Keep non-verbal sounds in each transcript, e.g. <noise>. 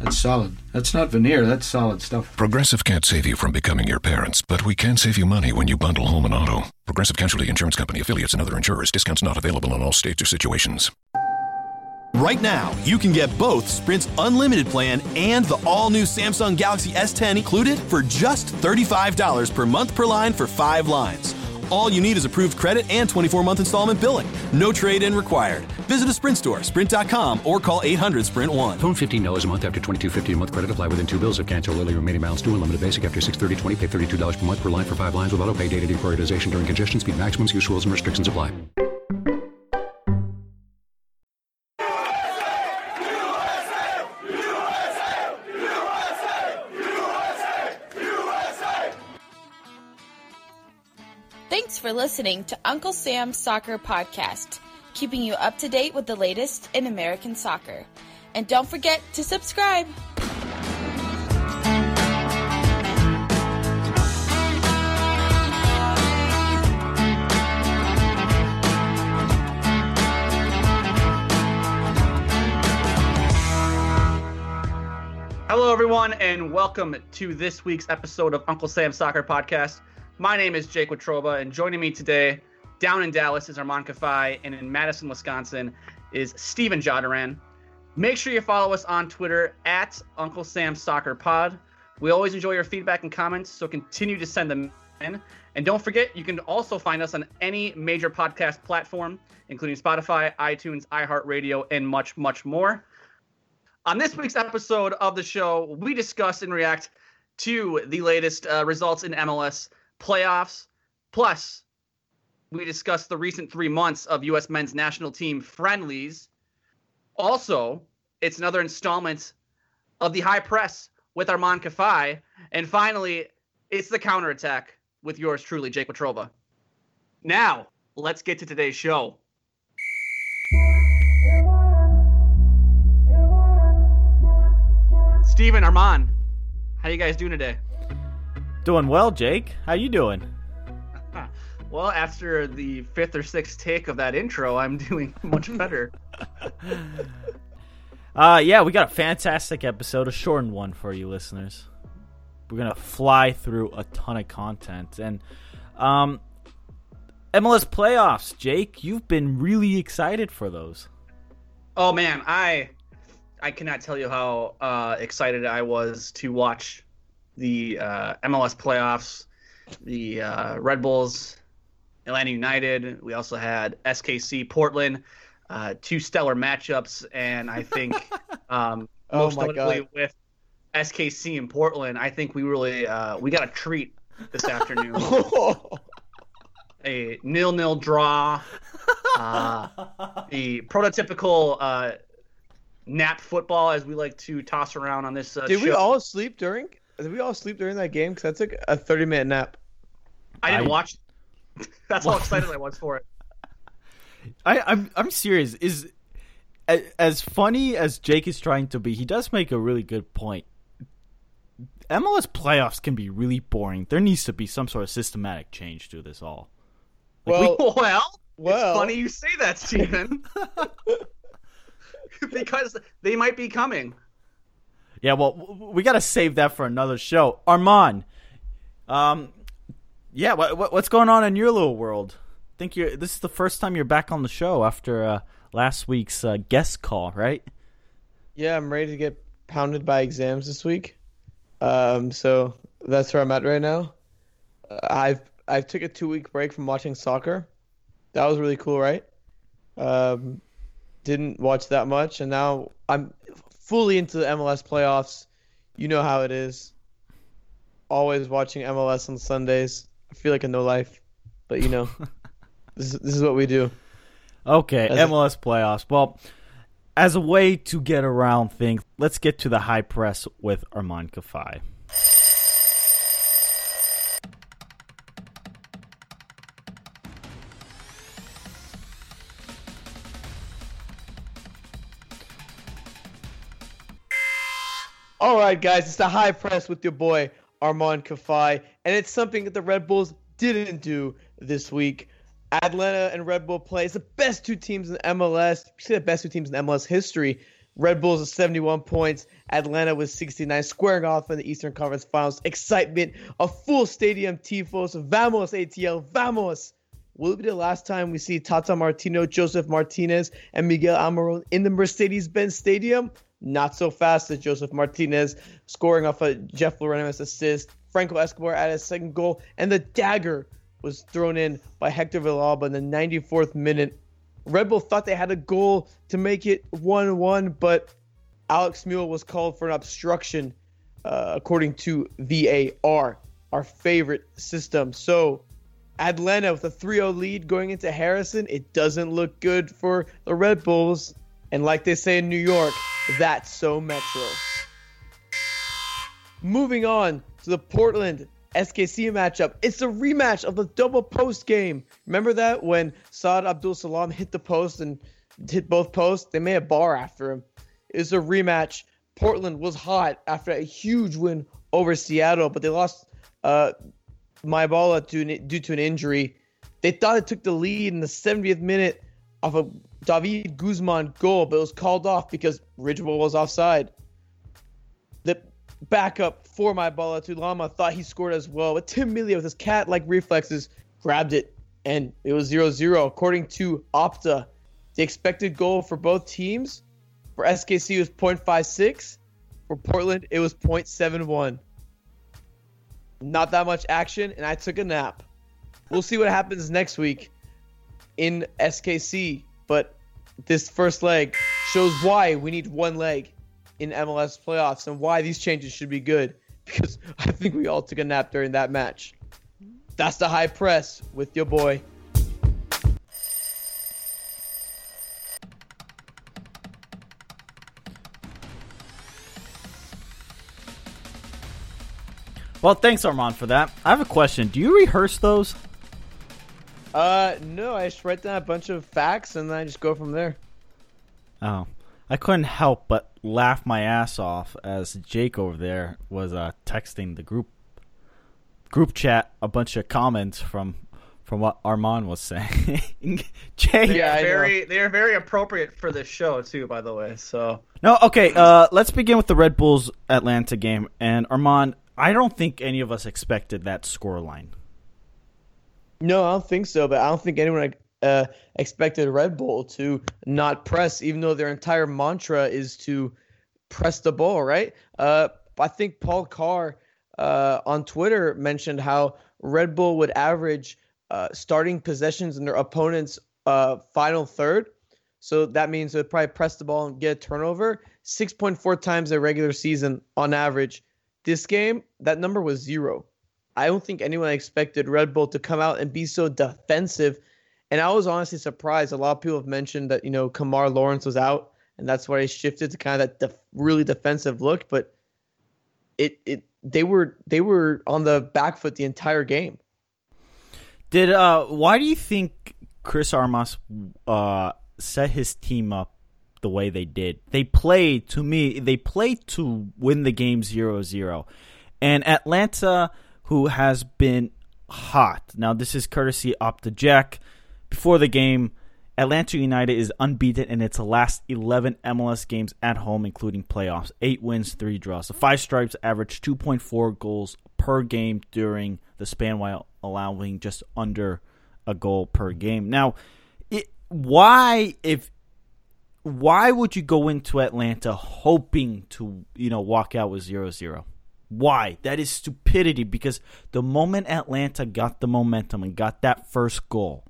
That's solid. That's not veneer, that's solid stuff. Progressive can't save you from becoming your parents, but we can save you money when you bundle home and auto. Progressive Casualty Insurance Company affiliates and other insurers. Discounts not available in all states or situations. Right now, you can get both Sprint's unlimited plan and the all new Samsung Galaxy S10 included for just $35 per month per line for five lines. All you need is approved credit and 24 month installment billing. No trade in required. Visit a Sprint store, sprint.com, or call 800 Sprint 1. Phone $15 a month after 22.50 a month credit apply within two bills. If cancel early remaining balance due. Unlimited basic after 630 Pay $32 per month per line for five lines with auto pay data deprioritization during congestion. Speed maximums, use rules, and restrictions apply. Thanks for listening to Uncle Sam's Soccer Podcast, keeping you up to date with the latest in American soccer. And don't forget to subscribe. Hello, everyone, and welcome to this week's episode of Uncle Sam's Soccer Podcast. My name is Jake Watroba, and joining me today down in Dallas is Armand Kafai, and in Madison, Wisconsin is Steven Jodaran. Make sure you follow us on Twitter at Uncle Sam Soccer Pod. We always enjoy your feedback and comments, so continue to send them in. And don't forget, you can also find us on any major podcast platform, including Spotify, iTunes, iHeartRadio, and much, much more. On this week's episode of the show, we discuss and react to the latest uh, results in MLS playoffs. Plus, we discuss the recent three months of U.S. men's national team friendlies. Also, it's another installment of the high press with Armand Kafai. And finally, it's the counterattack with yours truly, Jake Watroba. Now, let's get to today's show. Steven, Armand, how you guys doing today? Doing well, Jake. How you doing? <laughs> Well, after the fifth or sixth take of that intro, I'm <laughs> doing much better. <laughs> uh yeah, we got a fantastic episode, a shortened one for you listeners. We're gonna fly through a ton of content and um MLS playoffs, Jake, you've been really excited for those. Oh man, I I cannot tell you how uh, excited I was to watch the uh, MLS playoffs, the uh, Red Bulls, Atlanta United. We also had SKC Portland, uh, two stellar matchups, and I think <laughs> um, Oh most my notably God. with SKC in Portland, I think we really uh, we got a treat this afternoon. <laughs> a nil-nil draw. Uh, the prototypical uh, nap football, as we like to toss around on this uh, Did we all sleep during? Did we all sleep during that game? Because I took a thirty-minute nap. I didn't I- watch. <laughs> That's how excited I was for it. I, I'm I'm serious. Is as funny as Jake is trying to be, he does make a really good point. MLS playoffs can be really boring. There needs to be some sort of systematic change to this all. Well, Well, <laughs> well, it's funny you say that, Steven. <laughs> because they might be coming. Yeah, well, we got to save that for another show. Armand, um, yeah, what, what, what's going on in your little world? think you're. This is the first time you're back on the show after uh, last week's uh, guest call, right? yeah, I'm ready to get pounded by exams this week. Um, so that's where I'm at right now. Uh, I've I've took a two-week break from watching soccer. That was really cool, right? Um, didn't watch that much, and now I'm fully into the MLS playoffs. You know how it is. Always watching MLS on Sundays. I feel like a no life, but you know, <laughs> this is, this is what we do. Okay, As a- MLS playoffs. Well, as a way to get around things, let's get to the high press with Armand Kafai. All right, guys, it's the high press with your boy Armand Kafai, and it's something that the Red Bulls didn't do this week. Atlanta and Red Bull play. It's the best two teams in MLS. See the best two teams in MLS history. Red Bulls with 71 points, Atlanta with 69, squaring off in the Eastern Conference Finals. Excitement, a full stadium tifos. Vamos ATL, vamos! Will it be the last time we see Tata Martino, Josef Martinez, and Miguel Almiron in the Mercedes-Benz Stadium? Not so fast as Josef Martinez scoring off a Jeff Larentowicz assist. Franco Escobar at his second goal, and the dagger was thrown in by Hector Villalba in the 94th minute. Red Bull thought they had a goal to make it 1 1, but Alex Muyl was called for an obstruction, uh, according to VAR, our favorite system. So, Atlanta with a 3 0 lead going into Harrison, it doesn't look good for the Red Bulls. And like they say in New York, that's so Metro. Moving on to the Portland SKC matchup. It's a rematch of the double post game. Remember that when Saad Abdul Salam hit the post and hit both posts? They made a bar after him. It's a rematch. Portland was hot after a huge win over Seattle, but they lost uh, Mabiala due, due to an injury. They thought it took the lead in the 70th minute of a David Guzman goal, but it was called off because Ridgewell was offside. The backup for my Mabiala Tulama thought he scored as well, but Tim Melia with his cat-like reflexes grabbed it, and it was 0-0. According to Opta, the expected goal for both teams for SKC was 0.56. For Portland, it was 0.71. Not that much action, and I took a nap. We'll see what happens next week in SKC, but this first leg shows why we need one leg in MLS playoffs and why these changes should be good <laughs> because I think we all took a nap during that match. That's the high press with your boy. Well, thanks, Armand, for that. I have a question. Do you rehearse those? Uh, no, I just write down a bunch of facts and then I just go from there. Oh, I couldn't help but laugh my ass off as Jake over there was uh, texting the group group chat a bunch of comments from from what Armand was saying. <laughs> Jake, They Yeah, are I very they are very appropriate for this show too, by the way. So No, okay. Uh, let's begin with the Red Bulls Atlanta game. And Armand, I don't think any of us expected that scoreline. No, I don't think so, but I don't think anyone uh, expected Red Bull to not press, even though their entire mantra is to press the ball, right? Uh, I think Paul Carr uh, on Twitter mentioned how Red Bull would average uh, starting possessions in their opponent's uh, final third. So that means they'd probably press the ball and get a turnover 6.4 times their regular season on average. This game, that number was zero. I don't think anyone expected Red Bull to come out and be so defensive. And I was honestly surprised. A lot of people have mentioned that, you know, Kemar Lawrence was out and that's why he shifted to kind of that def- really defensive look, but it it they were they were on the back foot the entire game. Did uh, why do you think Chris Armas uh, set his team up the way they did? They played to me. They played to win the game 0-0. and Atlanta, who has been hot. Now this is courtesy Opta Jack. Before the game, Atlanta United is unbeaten in its last 11 MLS games at home, including playoffs. Eight wins, three draws. The Five Stripes averaged 2.4 goals per game during the span, while allowing just under a goal per game. Now, it, why if why would you go into Atlanta hoping to you know walk out with 0-0? Why? That is stupidity because the moment Atlanta got the momentum and got that first goal,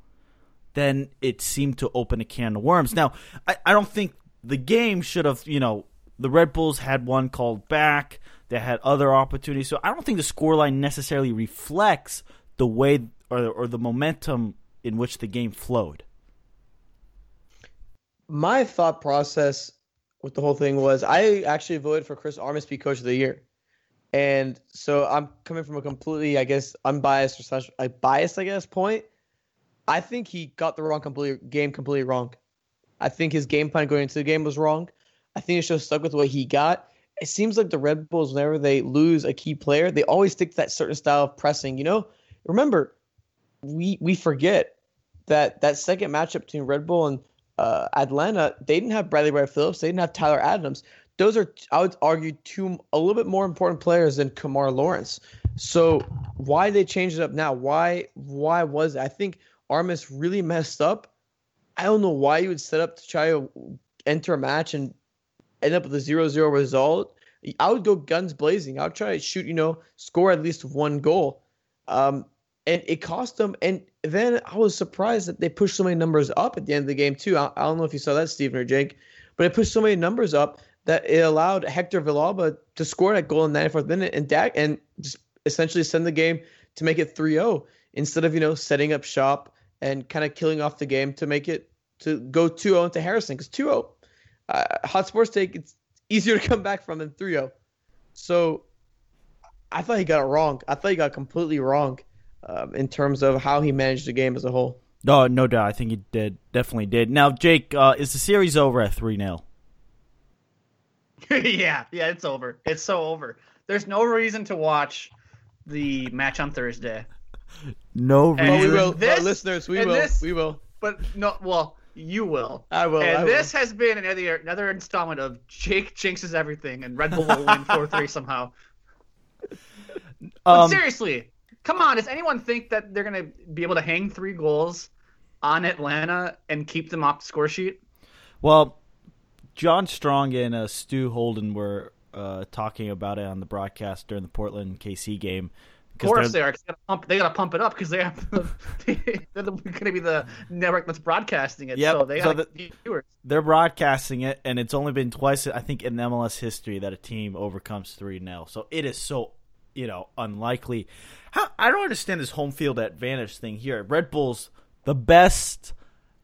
then it seemed to open a can of worms. Now, I, I don't think the game should have, you know, the Red Bulls had one called back. They had other opportunities. So I don't think the scoreline necessarily reflects the way or, or the momentum in which the game flowed. My thought process with the whole thing was I actually voted for Chris Armas to be coach of the year. And so I'm coming from a completely, I guess, unbiased or slash like biased, I guess, point. I think he got the wrong complete game completely wrong. I think his game plan going into the game was wrong. I think he should have stuck with what he got. it seems like the Red Bulls, whenever they lose a key player, they always stick to that certain style of pressing. You know, remember, we we forget that that second matchup between Red Bull and uh, Atlanta, they didn't have Bradley Wright Phillips, they didn't have Tyler Adams. Those are, I would argue, two a little bit more important players than Kemar Lawrence. So why they changed it up now? Why why was it? I think Armas really <laughs> messed up. I don't know why you would set up to try to enter a match and end up with a 0-0 result. I would go guns blazing. I would try to shoot, you know, score at least one goal. Um, and it cost them. And then I was surprised that they pushed so many numbers up at the end of the game too. I, I don't know if you saw that, Stephen or Jake, but it pushed so many numbers up that it allowed Hector Villalba to score that goal in the 94th minute and Dak and just essentially send the game to make it 3-0 instead of you know setting up shop and kind of killing off the game to make it to go 2-0 into Harrison because 2-0 uh, hot sports take it's easier <laughs> to come back from than 3-0 so I thought he got it wrong I thought he got completely wrong um, in terms of how he managed the game as a whole No, no doubt. I think he did. Definitely did. Now, Jake, uh, is the series over at 3 0? <laughs> yeah, yeah, it's over. It's so over. There's no reason to watch the match on Thursday. No And reason. Well, we will this- well, listeners we will this- we will But no, well, you will. I will And I this will. has been another another installment of Jake jinxes everything, and Red Bull will win four three <laughs> somehow. But Um, seriously, come on! Does anyone think that they're gonna be able to hang three goals on Atlanta and keep them off the score sheet? Well, John Strong and uh, Stu Holden were uh, talking about it on the broadcast during the Portland KC game. Of course they're... They gotta pump, they gotta pump it up because they have. <laughs> they're the, gonna be the network that's broadcasting it. Yep, So they so the, viewers. They're broadcasting it, and it's only been twice, I think, in MLS history that a team overcomes 3 0. So it is so, you know, unlikely. How, I don't understand this home field advantage thing here. Red Bull's the best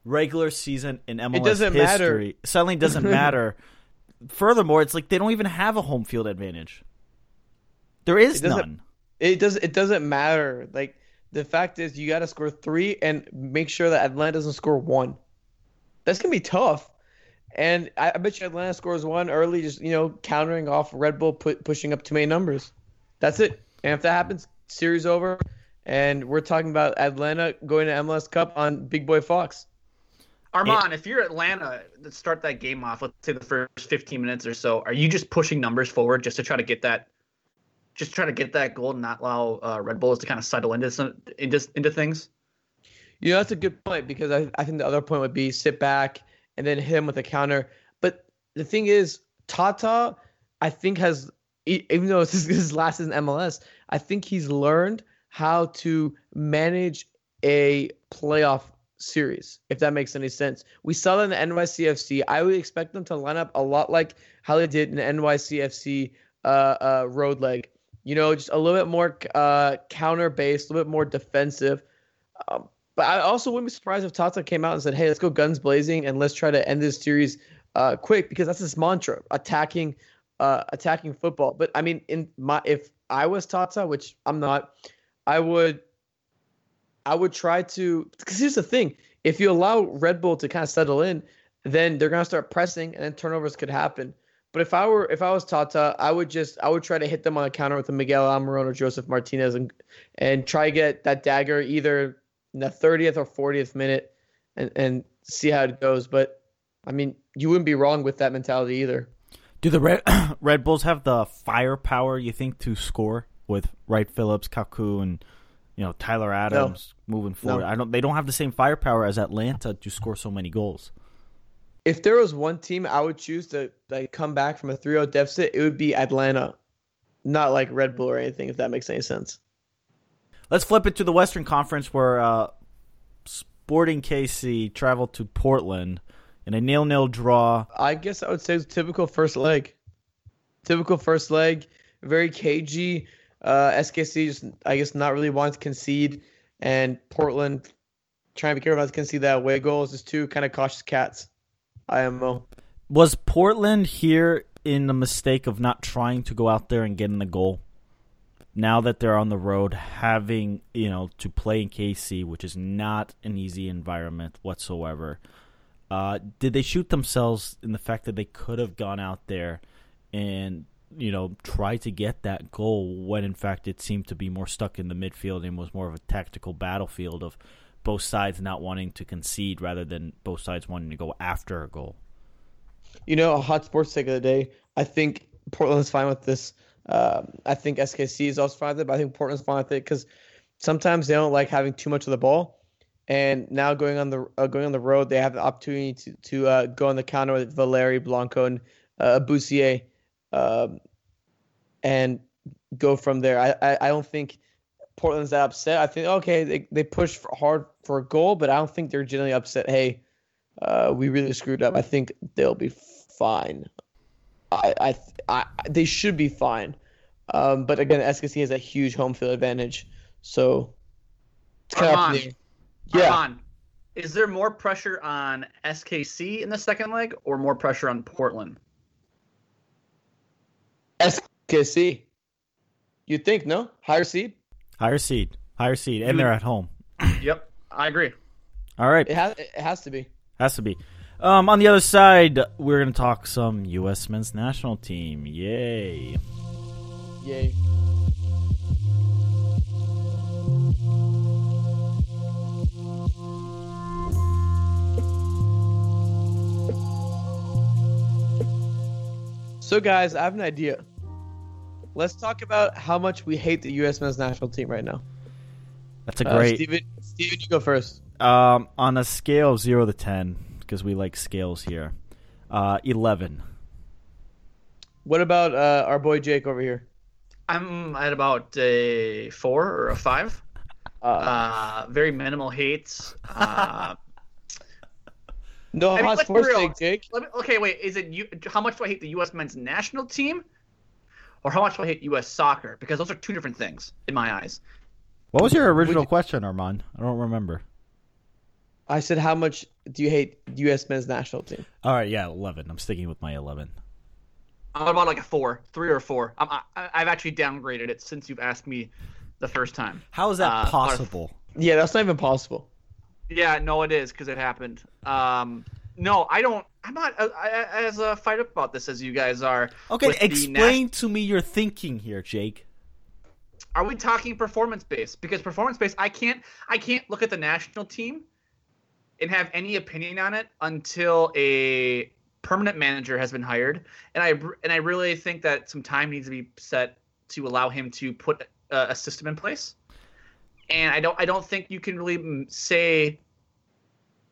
regular season in MLS doesn't matter. history. Suddenly doesn't <laughs> matter. Furthermore, it's like they don't even have a home field advantage. There is It doesn't- none. It does. It doesn't matter. Like the fact is, you got to score three and make sure that Atlanta doesn't score one. That's gonna be tough. And I, I bet you Atlanta scores one early, just you know, countering off Red Bull pu- pushing up too many numbers. That's it. And if that happens, series over. And we're talking about Atlanta going to MLS Cup on Big Boy Fox. Armand, if you're Atlanta to start that game off, let's say the first 15 minutes or so, are you just pushing numbers forward just to try to get that, just try to get that goal and not allow uh, Red Bulls to kind of settle into some into into things? You know, that's a good point because I, I think the other point would be sit back and then hit him with a counter. But the thing is, Tata, I think has even though <laughs> it's his, his last season MLS, I think he's learned how to manage a playoff series, if that makes any sense. We saw that in the NYCFC. I would expect them to line up a lot like how they did in the NYCFC uh, uh, road leg. You know, just a little bit more uh, counter based, a little bit more defensive. Um, but I also wouldn't be surprised if Tata came out and said, "Hey, let's go guns blazing and let's try to end this series uh, quick," because that's his mantra: attacking, uh, attacking football. But I mean, in my if I was Tata, which I'm not, I would, I would try to. Because here's the thing: if you allow Red Bull to kind of settle in, then they're gonna start pressing, and then turnovers could happen. But if I were if I was Tata, I would just I would try to hit them on a counter with a Miguel Almiron or Josef Martinez and and try to get that dagger either in the 30th or 40th minute and, and see how it goes. But I mean, you wouldn't be wrong with that mentality either. Do the Red, <clears throat> Red Bulls have the firepower you think to score with Wright Phillips, Kaku, and you know Tyler Adams moving forward? I don't. They don't have the same firepower as Atlanta to score so many goals. If there was one team I would choose to like come back from a 3-0 deficit, it would be Atlanta, not like Red Bull or anything. If that makes any sense. Let's flip it to the Western Conference, where uh, Sporting KC traveled to Portland in a nil-nil draw. I guess I would say it's typical first leg. Typical first leg, very cagey. Uh, SKC just, I guess, not really wanting to concede, and Portland trying to be careful not to concede that away goal. It's just two kind of cautious cats. IMO. Was Portland here in the mistake of not trying to go out there and get in the goal? Now that they're on the road, having you know to play in KC, which is not an easy environment whatsoever. Uh, did they shoot themselves in the fact that they could have gone out there and you know, try to get that goal when in fact it seemed to be more stuck in the midfield and was more of a tactical battlefield of both sides not wanting to concede rather than both sides wanting to go after a goal. You know, a hot sports take of the day. I think Portland's fine with this. Um, I think SKC is also fine with it, but I think Portland's fine with it because sometimes they don't like having too much of the ball. And now going on the uh, going on the road, they have the opportunity to to uh, go on the counter with Valeri Blanco and uh, Boussier, um, and go from there. I, I, I don't think Portland's that upset. I think okay, they they push for hard for a goal, but I don't think they're generally upset. Hey, uh, we really screwed up. I think they'll be fine. I I, I they should be fine. Um, but again, SKC has a huge home field advantage, so it's kind Armand, yeah. Armand, is there more pressure on SKC in the second leg or more pressure on Portland? SKC. You'd think no higher seed. Higher seed, higher seed, and they're at home. <clears throat> Yep, I agree. All right, It has it has to be. has to be. Um, on the other side, we're gonna talk some U.S. men's national team. Yay! Yay. So, guys, I have an idea. Let's talk about how much we hate the U.S. men's national team right now. That's a Uh, great. Steven, Steven, you go first. Um, on a scale of zero to ten, because we like scales here. Uh, eleven. What about uh, our boy Jake over here? I'm at about a four or a five. Uh, very minimal hates. Uh, No I mean, hot let's be sports real. take, let me, okay, wait. Is it you? How much do I hate the U.S. men's national team, or how much do I hate U.S. soccer? Because those are two different things in my eyes. What was your original Would- question, Armand? I don't remember. I said, how much do you hate U.S. men's national team? All right, yeah, eleven. I'm sticking with my eleven. I'm about like a four, three or four. I'm, I, I've actually downgraded it since you've asked me the first time. How is that Uh, possible? Yeah, that's not even possible. Yeah, no, it is because it happened. Um, no, I don't. I'm not uh, I, I- as uh, fired up about this as you guys are. Okay, explain to me your thinking here, Jake. are we talking performance based? Because performance based, I can't I can't look at the national team and have any opinion on it until a permanent manager has been hired, and I and I really think that some time needs to be set to allow him to put a, a system in place. And I don't I don't think you can really mm, say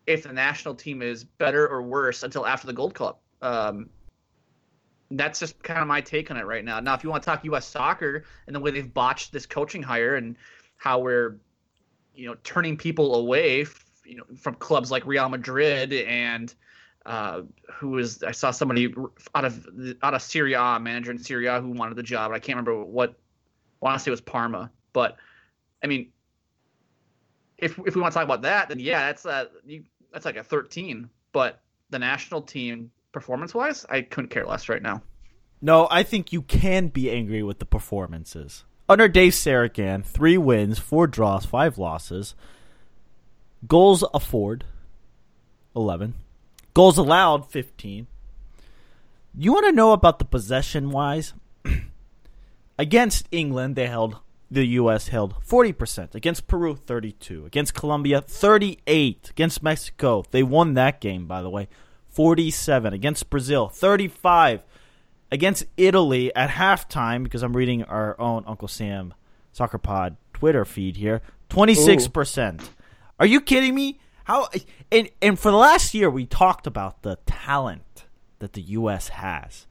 if the national team is better or worse until after the Gold Cup. Um, that's just kind of my take on it right now. Now, if you want to talk U.S. soccer and the way they've botched this coaching hire and how we're, you know, turning people away, f- you know, from clubs like Real Madrid and uh, who is I saw somebody out of out of Syria, manager in Syria who wanted the job. I can't remember what. I say it was Parma, but I mean, if if we want to talk about that, then yeah, that's uh, you, that's like a 13. But the national team performance wise, I couldn't care less right now. No, I think you can be angry with the performances. Under Dave Sarachan, three wins, four draws, five losses. Goals afford, 11. Goals allowed, 15. You want to know about the possession wise? <clears throat> Against England, they held the U.S. held 40%. Against Peru, 32. Against Colombia, 38. Against Mexico, they won that game, by the way, 47. Against Brazil, 35. Against Italy at halftime, because I'm reading our own Uncle Sam Soccer Pod Twitter feed here, 26%. Are you kidding me? How and and for the last year we talked about the talent that the US has.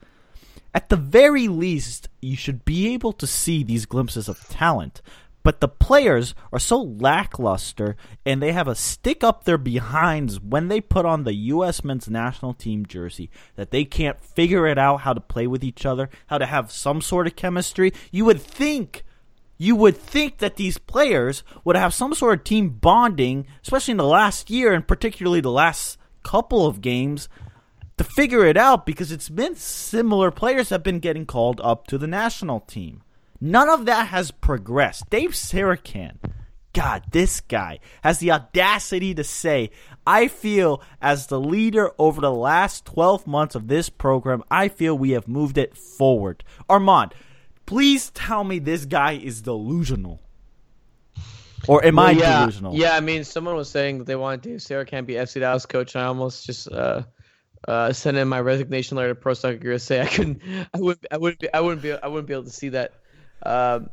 At the very least, you should be able to see these glimpses of talent. But the players are so lackluster and they have a stick up their behinds when they put on the US men's national team jersey that they can't figure it out how to play with each other, how to have some sort of chemistry. You would think you would think that these players would have some sort of team bonding, especially in the last year and particularly the last couple of games, to figure it out because it's been similar players have been getting called up to the national team. None of that has progressed. Dave Sarachan God, this guy has the audacity to say, I feel as the leader over the last 12 months of this program, I feel we have moved it forward. Armand, please tell me this guy is delusional. Or am Well, I yeah, delusional? Yeah, I mean, someone was saying that they wanted Dave Sarachan be FC Dallas coach, and I almost just uh, uh, sent in my resignation letter to Pro Soccer USA. I couldn't, I wouldn't, I wouldn't be, I wouldn't be, I wouldn't be able to see that. Um,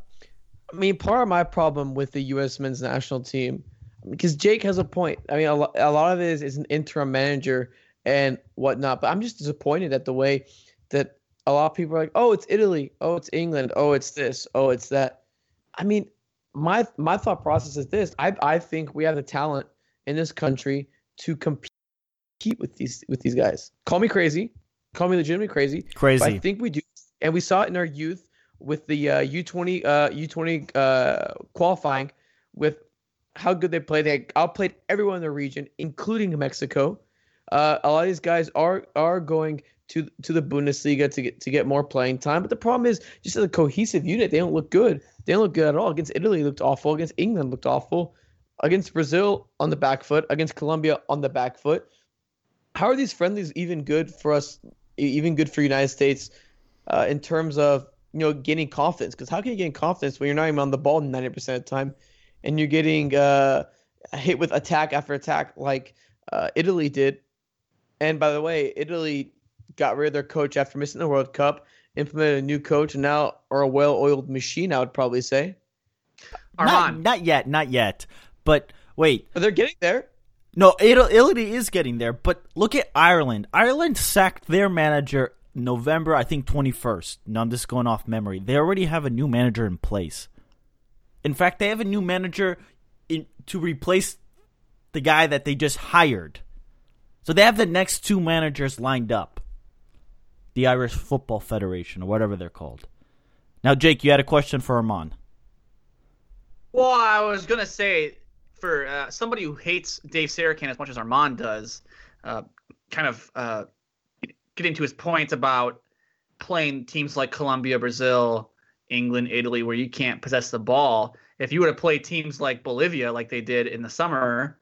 I mean, part of my problem with the U.S. men's national team, because Jake has a point. I mean, a, lo- a lot of it is, is an interim manager and whatnot, but I'm just disappointed at the way that a lot of people are like, oh, it's Italy, oh, it's England, oh, it's this, oh, it's that. I mean, my my thought process is this: I I think we have the talent in this country to compete with these with these guys. Call me crazy, call me legitimately crazy. but Crazy. I think we do, and we saw it in our youth with the uh, U20 uh, U20 uh, qualifying with how good they played. They outplayed everyone in the region, including Mexico. Uh, a lot of these guys are are going to to the Bundesliga to get to get more playing time. But the problem is, just as a cohesive unit, they don't look good. They don't look good at all. Against Italy, looked awful. Against England, looked awful. Against Brazil, on the back foot. Against Colombia, on the back foot. How are these friendlies even good for us? Even good for United States uh, in terms of you know getting confidence? Because how can you gain confidence when you're not even on the ball ninety percent of the time, and you're getting uh, hit with attack after attack like uh, Italy did? And by the way, Italy got rid of their coach after missing the World Cup, implemented a new coach, and now are a well-oiled machine. I would probably say, Not, not yet, not yet. But wait, but they're getting there. No, Italy, is getting there, but look at Ireland. Ireland sacked their manager November, I think, 21st. Now, I'm just going off memory. They already have a new manager in place. In fact, they have a new manager in, to replace the guy that they just hired. So they have the next two managers lined up the Irish Football Federation, or whatever they're called. Now, Jake, you had a question for Armand. Well, I was gonna say for uh, somebody who hates Dave Sarachan as much as Armand does, uh, kind of uh, getting to his point about playing teams like Colombia, Brazil, England, Italy, where you can't possess the ball. If you were to play teams like Bolivia, like they did in the summer,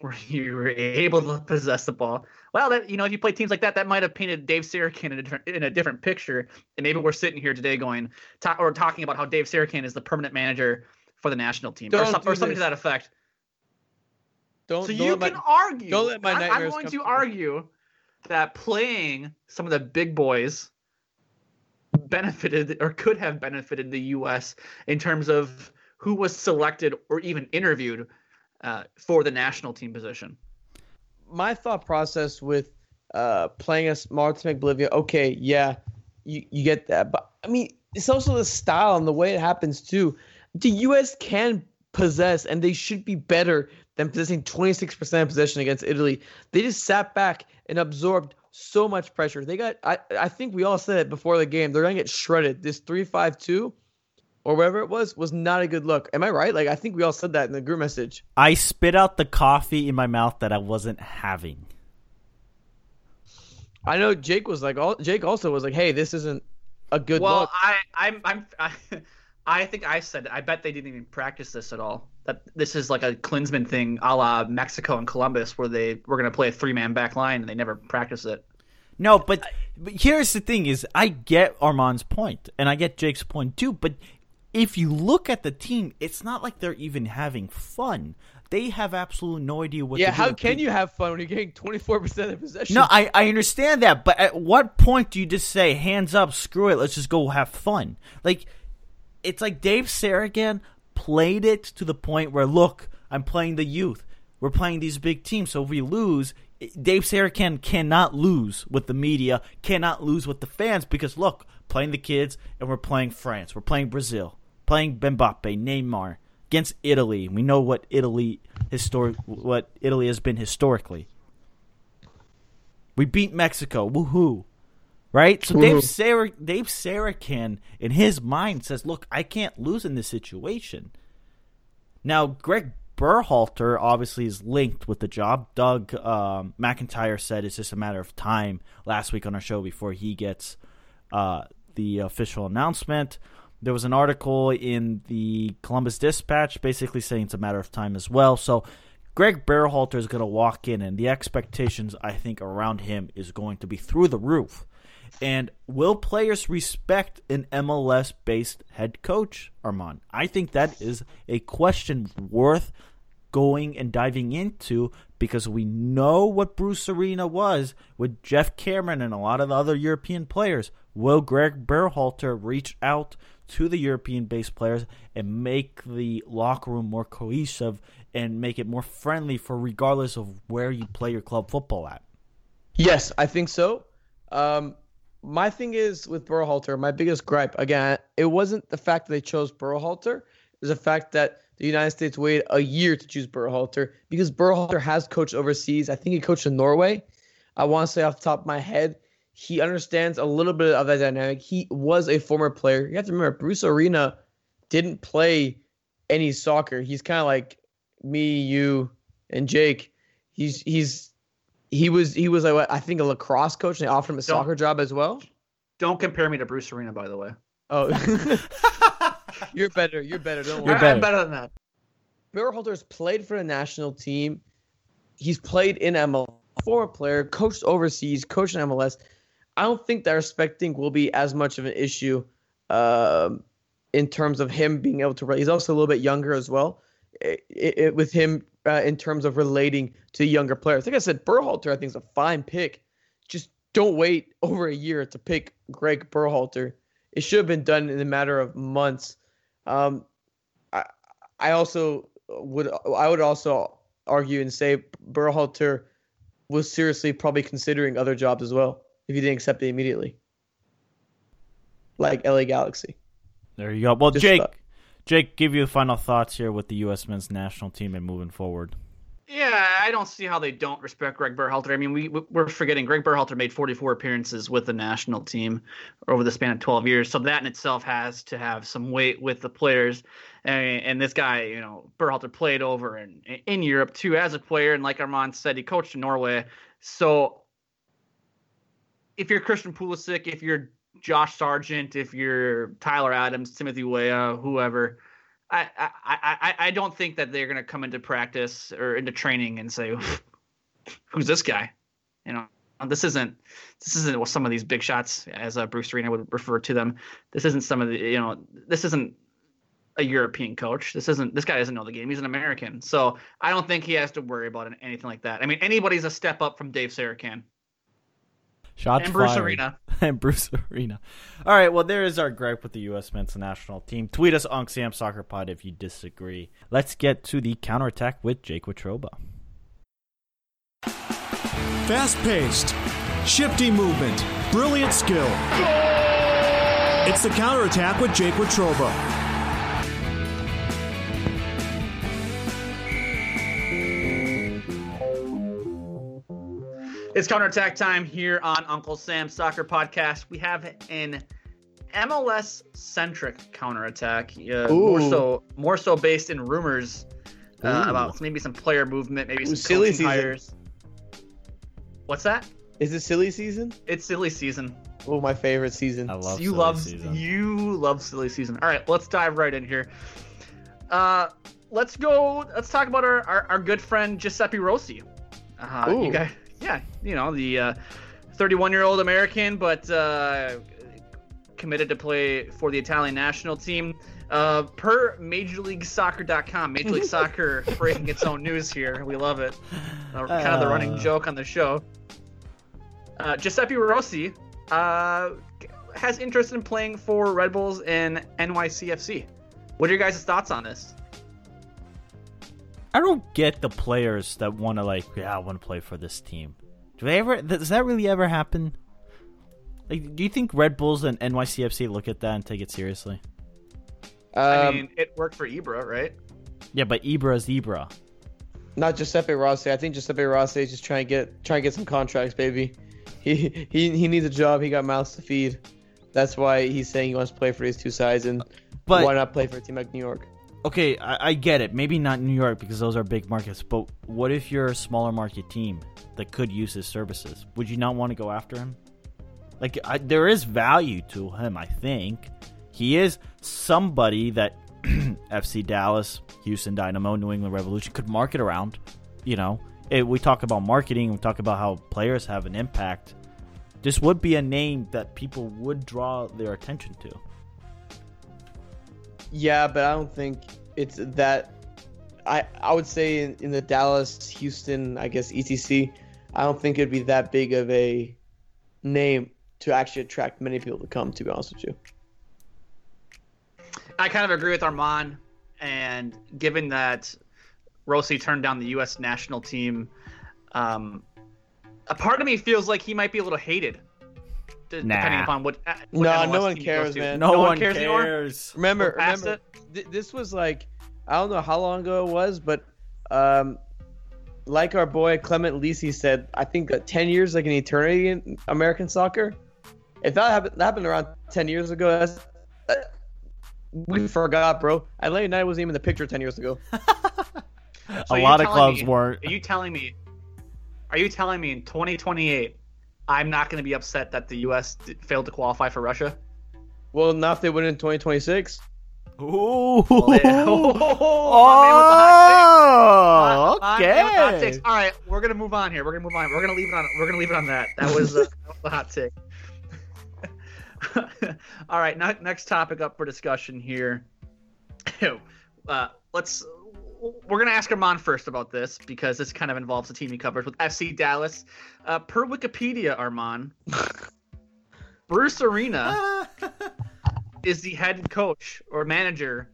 where <laughs> you were able to possess the ball, well, that you know, if you play teams like that, that might have painted Dave Sarachan in a different, in a different picture. And maybe we're sitting here today going, or talking about how Dave Sarachan is the permanent manager for the national team, or, Don't some, or something this. to that effect. Don't. So don't you let can my- argue. don't let my I- I'm going to argue that playing some of the big boys benefited or could have benefited the U.S. in terms of who was selected or even interviewed uh, for the national team position. my thought process with uh, playing team like Bolivia, okay, yeah, you, you get that. But I mean, it's also the style and the way it happens too. The U.S. can possess, and they should be better than possessing 26% possession against Italy. They just sat back and absorbed so much pressure. They got, I, I think we all said it before the game, they're going to get shredded. This 3 5 2 or whatever it was was not a good look. Am I right? Like, I think we all said that in the group message. I spit out the coffee in my mouth that I wasn't having. I know Jake was like, all, Jake also was like, hey, this isn't a good well, look. I, I'm, I'm, <laughs> I, I think I said I bet they didn't even practice this at all. That this is like a Klinsmann thing, a la Mexico and Columbus, where they were going to play a three-man back line and they never practice it. No, but, but here's the thing: is I get Armand's point, and I get Jake's point too. But if you look at the team, it's not like they're even having fun. They have absolutely no idea what. Yeah, how with can you have fun when you're getting 24% of possession? No, I, I understand that, but at what point do you just say, hands up, screw it, let's just go have fun? Like, it's like Dave Sarachan played it to the point where, look, I'm playing the youth. We're playing these big teams, so if we lose, Dave Sarachan cannot lose with the media, cannot lose with the fans, because look, playing the kids, and we're playing France, we're playing Brazil, playing Mbappe, Neymar against Italy. We know what Italy histor- what Italy has been historically. We beat Mexico. Woohoo. Right? So Dave Sarah Dave Sarachan in his mind says, "Look, I can't lose in this situation." Now, Greg Berhalter obviously is linked with the job. Doug um, McIntyre said it's just a matter of time last week on our show before he gets uh, the official announcement. There was an article in the Columbus Dispatch basically saying it's a matter of time as well. So Greg Berhalter is going to walk in, and the expectations I think around him is going to be through the roof. And will players respect an MLS based head coach, Armand? I think that is a question worth going and diving into because we know what Bruce Arena was with Geoff Cameron and a lot of the other European players. Will Greg Berhalter reach out to the European based players and make the locker room more cohesive and make it more friendly for regardless of where you play your club football at? Yes, I think so. Um, my thing is with Berhalter, my biggest gripe again, it wasn't the fact that they chose Berhalter, it was the fact that the United States waited a year to choose Berhalter because Berhalter has coached overseas. I think he coached in Norway. I want to say off the top of my head, he understands a little bit of that dynamic. He was a former player. You have to remember, Bruce Arena didn't play any soccer. He's kind of like me, you, and Jake. He's he's he was he was like I think a lacrosse coach and they offered him a Don't- soccer job as well. Don't compare me to Bruce Arena, by the way. Oh, <laughs> <laughs> you're better. You're better. Don't You're worry. I- I'm better. better than that. Berhalter's played for the national team. He's played in MLS, former player, coached overseas, coached in MLS. I don't think that respecting will be as much of an issue um, in terms of him being able to. He's also a little bit younger as well. It, it, with him uh, in terms of relating to younger players. Like I said, Berhalter I think is a fine pick. Just don't wait <laughs> over a year to pick Greg Berhalter. It should have been done in a matter of months. Um, I I also would I would also argue and say Berhalter was seriously probably considering other jobs as well if he didn't accept it immediately, like LA Galaxy. There you go. Well, Just Jake. Jake, give you final thoughts here with the U.S. men's national team and moving forward. Yeah, I don't see how they don't respect Greg Berhalter. I mean, we we're forgetting Greg Berhalter made 44 appearances with the national team over the span of 12 years, so that in itself has to have some weight with the players. And, and this guy, you know, Berhalter played over in in Europe too as a player, and like Armand said, he coached in Norway. So if you're Christian Pulisic, if you're Josh Sargent, if you're Tyler Adams, Timothy Weah, whoever. I, I, I, I don't think that they're going to come into practice or into training and say, "Who's this guy?" You know, this isn't this isn't what some of these big shots, as uh, Bruce Arena would refer to them. This isn't some of the you know, this isn't a European coach. This isn't this guy doesn't know the game. He's an American, so I don't think he has to worry about anything like that. I mean, anybody's a step up from Dave Sarachan Shots and Bruce fired. Arena. <laughs> and Bruce Arena. All right, well, there is our gripe with the U.S. men's national team. Tweet us on Sam Soccer Pod if you disagree. Let's get to the counterattack with Jake Watroba. Fast paced, shifty movement, brilliant skill. It's the counterattack with Jake Watroba. It's counterattack time here on Uncle Sam's Soccer Podcast. We have an MLS centric counterattack, uh, more so more so based in rumors uh, about maybe some player movement, maybe some silly season. hires. What's that? Is it silly season? It's silly season. Oh, my favorite season. I love you silly love season. you love silly season. All right, let's dive right in here. Uh, let's go. Let's talk about our our, our good friend Giuseppe Rossi. Uh, Ooh. you guys, yeah, you know the 31 year old American, but uh, committed to play for the Italian national team. Uh, per MajorLeagueSoccer.com, Major League Soccer breaking <laughs> its own news here. We love it. Uh, kind of the running Uh. joke on the show. Uh, Giuseppe Rossi uh, has interest in playing for Red Bulls and NYCFC. What are your guys' thoughts on this? I don't get the players that want to like, yeah, I want to play for this team. Do they ever? Does that really ever happen? Like, do you think Red Bulls and NYCFC look at that and take it seriously? I Um, mean, it worked for Ibra, right? Yeah, but Ibra's Ibra. not Giuseppe Rossi. I think Giuseppe Rossi is just trying to get trying to get some contracts, baby. He he he needs a job. He got mouths to feed. That's why he's saying he wants to play for these two sides, and But- why not play for a team like New York? Okay, I, I get it. Maybe not New York because those are big markets. But what if you're a smaller market team that could use his services? Would you not want to go after him? Like, I, there is value to him. I think he is somebody that <clears throat> FC Dallas, Houston Dynamo, New England Revolution could market around. You know, it, we talk about marketing, we talk about how players have an impact. This would be a name that people would draw their attention to. Yeah, but I don't think it's that. I I would say in, in the Dallas, Houston, I guess ETC, I don't think it'd be that big of a name to actually attract many people to come. To be honest with you. I kind of agree with Arman, and given that Rossi turned down the U.S. national team, um, a part of me feels like he might be a little hated, d- Nah. depending upon what. uh, what No, MLS no one team cares, man. No, one, cares cares. Remember, remember, th- this was like I don't know how long ago it was, but um, like our boy Clement Lisi said, I think that ten years like an eternity in American soccer. If that happened, that happened around ten years ago, that's, uh, we forgot, bro. Atlanta United wasn't even in the picture ten years ago. <laughs> So a lot of clubs me- weren't. Are you telling me? Are you telling me in 2028, I'm not going to be upset that the U.S. d- failed to qualify for Russia? Well, not if they win in 2026. Ooh. Well, they- <laughs> Oh, my man with Oh, take. My man with the hot okay. takes. All right, we're gonna move on here. We're gonna move on. We're gonna leave it on. We're gonna leave it on that. That was, uh, <laughs> that was the hot take. <laughs> All right, ne- next topic up for discussion here. uh, let's. We're gonna ask Arman first about this because this kind of involves the team he covers with FC Dallas. Uh, per Wikipedia, Arman, <laughs> Bruce Arena <laughs> is the head coach or manager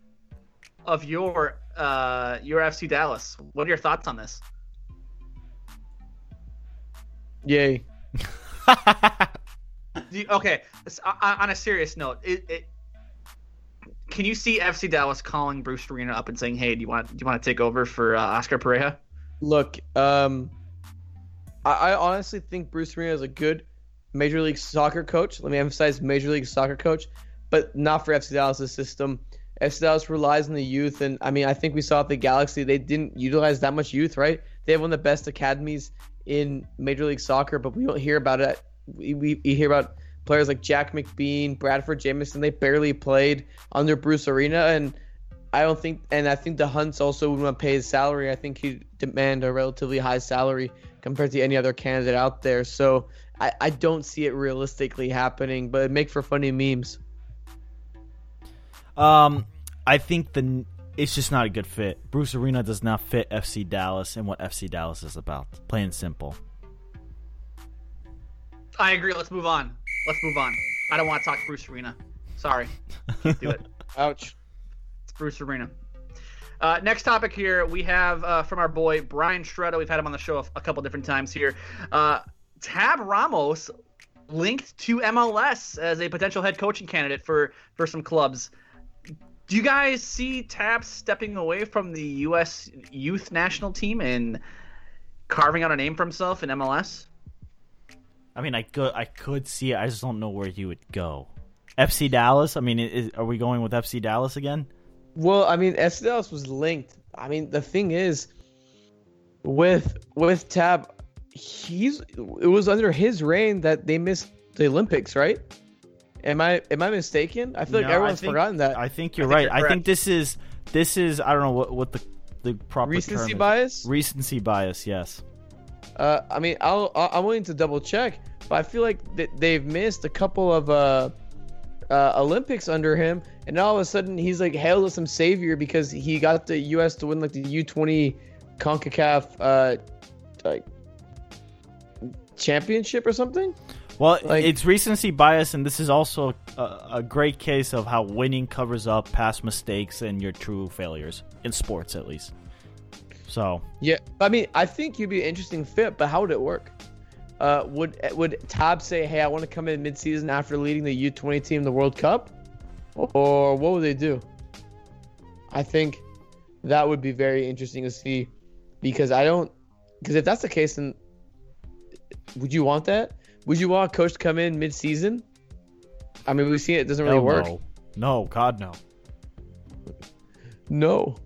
of your uh, your FC Dallas. What are your thoughts on this? Yay. <laughs> You- okay, s- o- o- on a serious note, it, it, can you see FC Dallas calling Bruce Arena up and saying, "Hey, do you want do you want to take over for uh, Oscar Pareja?" Look, um, I, I honestly think Bruce Arena is a good Major League Soccer coach. Let me emphasize Major League Soccer coach, but not for FC Dallas' system. FC Dallas relies on the youth, and I mean, I think we saw at the Galaxy they didn't utilize that much youth, right? They have one of the best academies in Major League Soccer, but we don't hear about it. We, we, we hear about players like Jack McBean, Bradford Jamieson. They barely played under Bruce Arena, and I don't think, and I think the Hunts also would want to pay his salary. I think he'd demand a relatively high salary compared to any other candidate out there. So I, I don't see it realistically happening, but it'd make for funny memes. Um, I think the it's just not a good fit. Bruce Arena does not fit FC Dallas and what FC Dallas is about. Plain and simple. I agree. Let's move on. Let's move on. I don't want to talk Bruce Arena. Sorry, can't do it. <laughs> Ouch. It's Bruce Arena. Uh, next topic here we have uh, from our boy Brian Sciaretta. We've had him on the show a, a couple different times here. Uh, Tab Ramos linked to MLS as a potential head coaching candidate for for some clubs. Do you guys see Tab stepping away from the U.S. youth national team and carving out a name for himself in MLS? I mean, I could I could see it. I just don't know where he would go. FC Dallas. I mean, is, are we going with FC Dallas again? Well, I mean, FC Dallas was linked. I mean, the thing is, with with Tab, he's it was under his reign that they missed the Olympics, right? Am I am I mistaken? I feel like No, I everyone's think- forgotten that. I think you're I think right. you're I think this is this is I don't know what what the the proper Recency term is. bias? Recency bias. Yes. Uh, I mean, I'll, I'm willing to double check, but I feel like th- they've missed a couple of uh, uh, Olympics under him, and all of a sudden he's like hailed as some savior because he got the U.S. to win like the U20 Concacaf uh, like championship or something. Well, Like- it's recency bias, and this is also a, a great case of how winning covers up past mistakes and your true failures in sports, at least. So Yeah, I mean, I think you'd be an interesting fit, but how would it work? Uh, would would Tab say, "Hey, I want to come in mid-season after leading the U20 team the World Cup," or what would they do? I think that would be very interesting to see, because I don't, because if that's the case, then would you want that? Would you want a coach to come in mid-season? I mean, we've seen it, it doesn't really hell work. No. no, God no. No.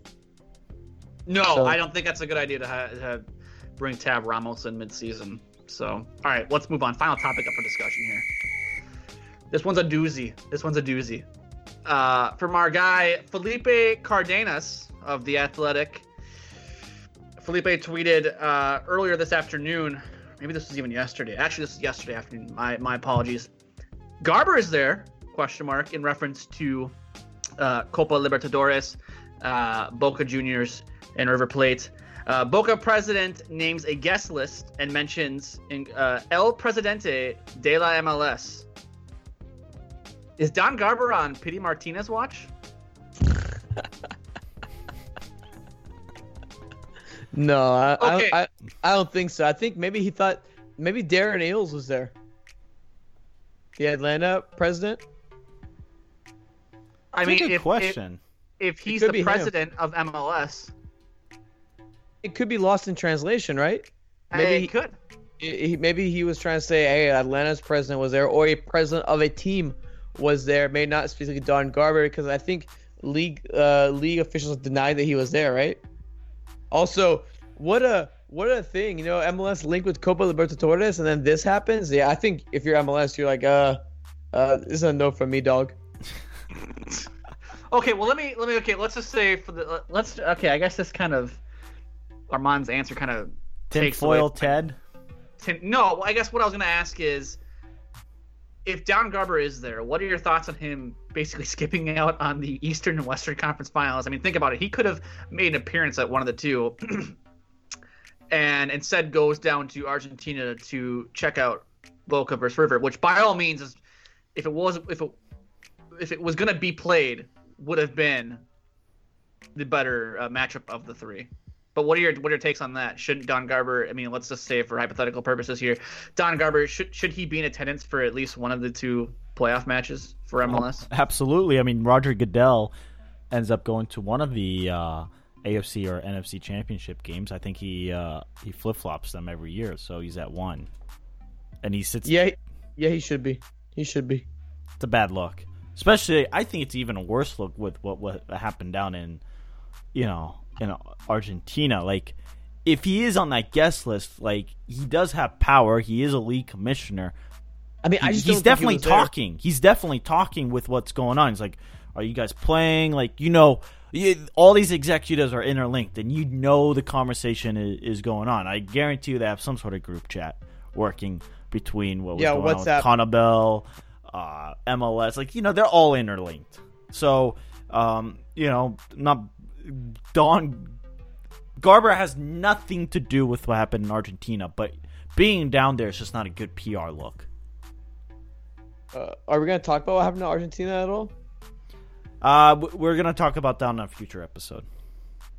No, So- I don't think that's a good idea to, ha- to bring Tab Ramos in midseason. So, all right, let's move on. Final topic up for discussion here. This one's a doozy. This one's a doozy. uh, from our guy Felipe Cardenas of the Athletic. Felipe tweeted uh, earlier this afternoon. Maybe this was even yesterday. Actually, this is yesterday afternoon. My my apologies. Garber is there? Question mark in reference to uh, Copa Libertadores, uh, Boca Juniors, and River Plate. Uh, Boca president names a guest list and mentions in, uh, El Presidente de la MLS. Is Don Garber on Pity Martinez watch? <laughs> No, I, Okay. I, I, I don't think so. I think maybe he thought maybe Darren Eales was there. The Atlanta president. I That's mean, a good if, if, question. if he's the be him. president of MLS, It could be lost in translation, right? Maybe maybe he- he could. he, he- maybe he was trying to say, "Hey, Atlanta's president was there, or a president of a team was there." Maybe not specifically Don Garber, because I think league uh, league officials denied that he was there, right? Also, what a what a thing, you know, MLS linked with Copa Libertadores, and then this happens. Yeah, I think if you're MLS, you're like, uh, uh, this is a no from me, dog. <laughs> Okay, well let me let me okay. Let's just say for the let's okay. I guess this kind of Arman's answer kind of Tinfoil Ted. Tin- no, I guess what I was gonna ask is if Don Garber is there, what are your thoughts on him basically <laughs> skipping out on the Eastern and Western Conference Finals? I mean, think about it. He could have made an appearance at one of the two, <clears throat> and instead goes down to Argentina to check out Boca versus River, which by all means is, if it was if it if it was gonna be played, would have been the better uh, matchup of the three. But what are your what are your takes on that? Shouldn't Don Garber? I mean, let's just say for hypothetical purposes here, Don Garber should should he be in attendance for at least one of the two playoff matches for MLS? Absolutely. I mean, Roger Goodell ends up going to one of the uh, AFC or NFC championship games. I think he uh, he flip flops them every year, so he's at one, and he sits. Yeah, yeah, he should be. He should be. it's a bad look. Especially, I think it's even a worse look with what what happened down in, you know, in Argentina. Like, if he is on that guest list, like he does have power. He is a league commissioner. I mean, I just he's think he definitely was there. talking. He's definitely talking with what's going on. He's like, "Are you guys playing?" Like, you know, all these executives are interlinked, and you know the conversation is, going on. I guarantee you they have some sort of group chat working between what was Yeah, going on WhatsApp. with Conmebol, uh, MLS. Like, you know, they're all interlinked. So, um, you know, not Don Garber has nothing to do with what happened in Argentina, but being down there is just not a good PR look. Uh, are we gonna talk about what happened to Argentina at all? Uh, we're gonna talk about that on a future episode.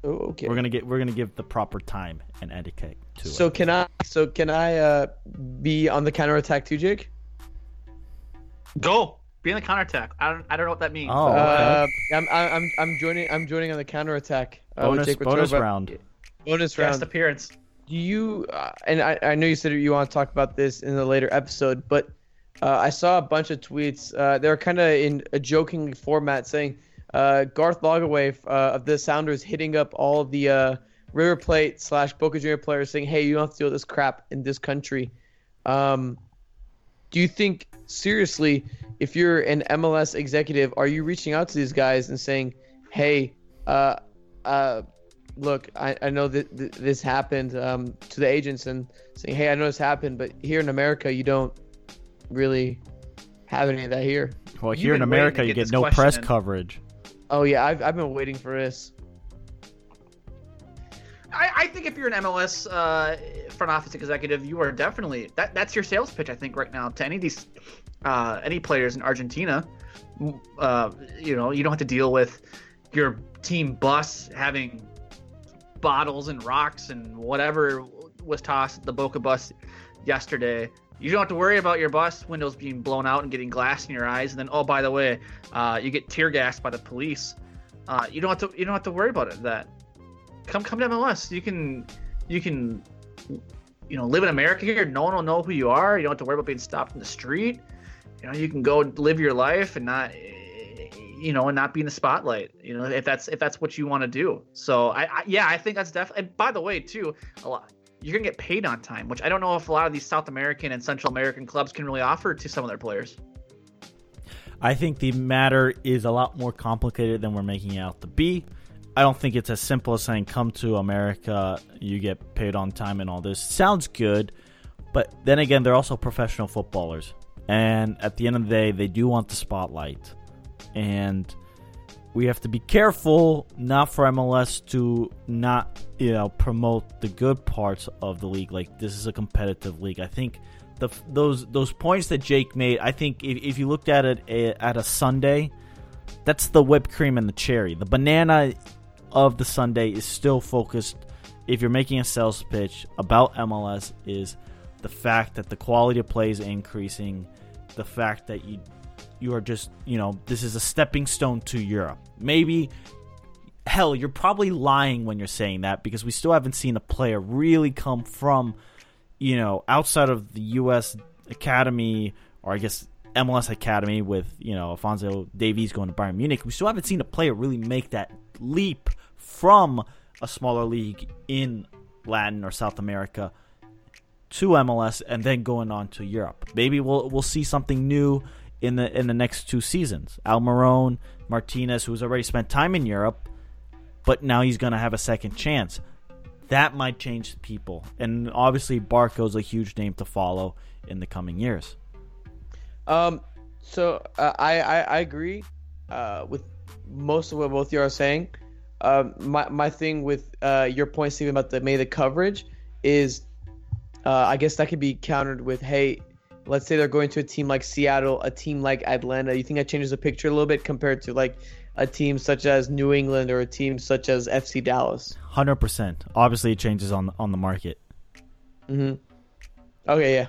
Oh, okay. We're gonna get we're gonna give the proper time and etiquette to So it. can I? So can I uh, be on the counterattack too, Jake? Go be in the counterattack. I don't I don't know what that means. Oh, okay. Uh, I'm, I'm I'm joining. I'm joining on the counterattack. Uh, with bonus Jake bonus Petrova. round. Bonus Guest round. appearance. Do you? Uh, and I, I know you said you want to talk about this in a later episode, but uh, I saw a bunch of tweets. Uh, they were kind of in a joking format saying uh, Garth Lagerwey uh, of the Sounders hitting up all of the uh, River Plate slash Boca Junior players saying, "Hey, you don't have to deal with this crap in this country." Um, do you think seriously, if you're an MLS executive, are you reaching out to these guys and saying, "Hey, uh, uh, look, I, I know that th- this happened um, to the agents and saying, hey, I know this happened, but here in America, you don't really have any of that here. Well, You've here in America, to you get get no press in. coverage. Oh yeah, I've, I've been waiting for this. I, I think if you're an MLS uh, front office executive, you are definitely that. That's your sales pitch, I think, right now to any of these uh, any players in Argentina. Uh, you know, you don't have to deal with your team bus having bottles and rocks and whatever was tossed at the Boca bus yesterday. You don't have to worry about your bus windows being blown out and getting glass in your eyes. And then, oh, by the way, uh, you get tear gassed by the police. Uh, you don't have to. You don't have to worry about it. That come come to MLS. You can you can you know live in America here. No one will know who you are. You don't have to worry about being stopped in the street. You know, you can go live your life and not you know and not be in the spotlight. You know, if that's if that's what you want to do. So I, I yeah, I think that's definitely. By the way, too, a lot you're gonna get paid on time, which I don't know if a lot of these South American and Central American clubs can really offer to some of their players. I think the matter is a lot more complicated than we're making it out to be. I don't think it's as simple as saying, come to America, you get paid on time and all this. Sounds good, but then again, they're also professional footballers. And at the end of the day, they do want the spotlight. And we have to be careful not for MLS to not, you know, promote the good parts of the league. Like this is a competitive league. I think the those those points that Jake made. I think if, if you looked at it eh, at a sundae, that's the whipped cream and the cherry. The banana of the sundae is still focused. If you're making a sales pitch about MLS, is the fact that the quality of play is increasing, the fact that you you are just you know this is a stepping stone to Europe. Maybe hell, you're probably lying when you're saying that because we still haven't seen a player really come from you know outside of the U.S. Academy or I guess MLS Academy with you know Alfonso Davies going to Bayern Munich. We still haven't seen a player really make that leap from a smaller league in Latin or South America to MLS and then going on to Europe. Maybe we'll we'll see something new in the in the next two seasons. Almiron, Martinez, who's already spent time in Europe, but now he's going to have a second chance. That might change people, and obviously Barco's a huge name to follow in the coming years. Um, so uh, I, I I agree uh, with most of what both you are saying. Um, my my thing with uh, your point, Steven, about the maybe the coverage is, uh, I guess that could be countered with, hey, let's say they're going to a team like Seattle, a team like Atlanta. You think that changes the picture a little bit compared to like a team such as New England or a team such as FC Dallas? Hundred percent. Obviously, it changes on on the market. Mm-hmm. Okay, yeah.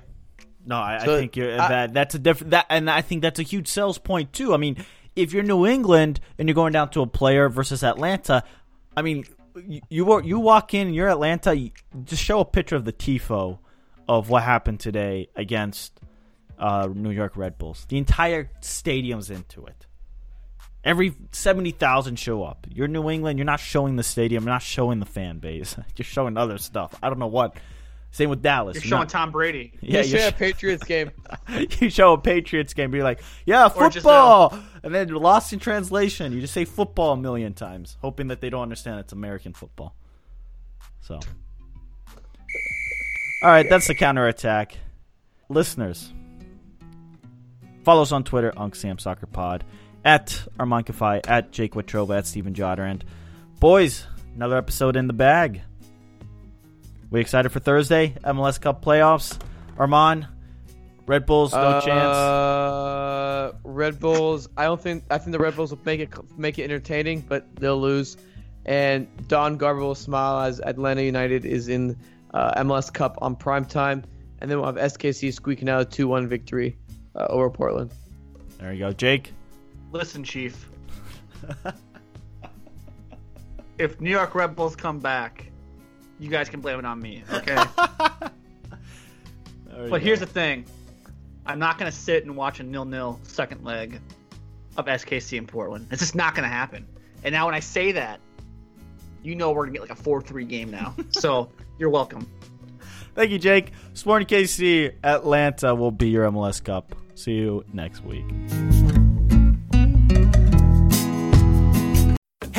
No, I, So, I think that that's a different that, and I think that's a huge sales point too. I mean, if you're New England and you're going down to a player versus Atlanta, I mean, you you, you walk in, you're Atlanta, you, just show a picture of the tifo of what happened today against uh, New York Red Bulls. The entire stadium's into it. Every seventy thousand show up. You're New England. You're not showing the stadium. You're not showing the fan base. <laughs> You're showing other stuff. I don't know what. Same with Dallas. You're You're showing not- Tom Brady. <laughs> Yeah, you you're should have Patriots <laughs> game. you show a Patriots game, be like, "Yeah, football," and then lost in translation. You just say football a million times, hoping that they don't understand it's American football. So, all right, that's the counterattack. Listeners, follow us on Twitter, UncSam Soccer Pod, at Arman Kafai, at Jake Watroba, at Steven Joderand. Boys, another episode in the bag. We excited for Thursday, MLS Cup playoffs. Arman, Red Bulls, no chance. Uh, Red Bulls. I don't think. I think the Red Bulls will make it make it entertaining, but they'll lose. And Don Garber will smile as Atlanta United is in uh, MLS Cup on prime time, and then we'll have SKC squeaking out a two-one victory uh, over Portland. There you go, Jake. Listen, Chief. <laughs> if New York Red Bulls come back, you guys can blame it on me, okay? <laughs> but here's the thing. I'm not going to sit and watch a nil-nil second leg of SKC in Portland. It's just not going to happen. And now when I say that, you know we're going to get like a 4-3 game now. <laughs> so you're welcome. Thank you, Jake. Sporting KC Atlanta will be your MLS Cup. See you next week.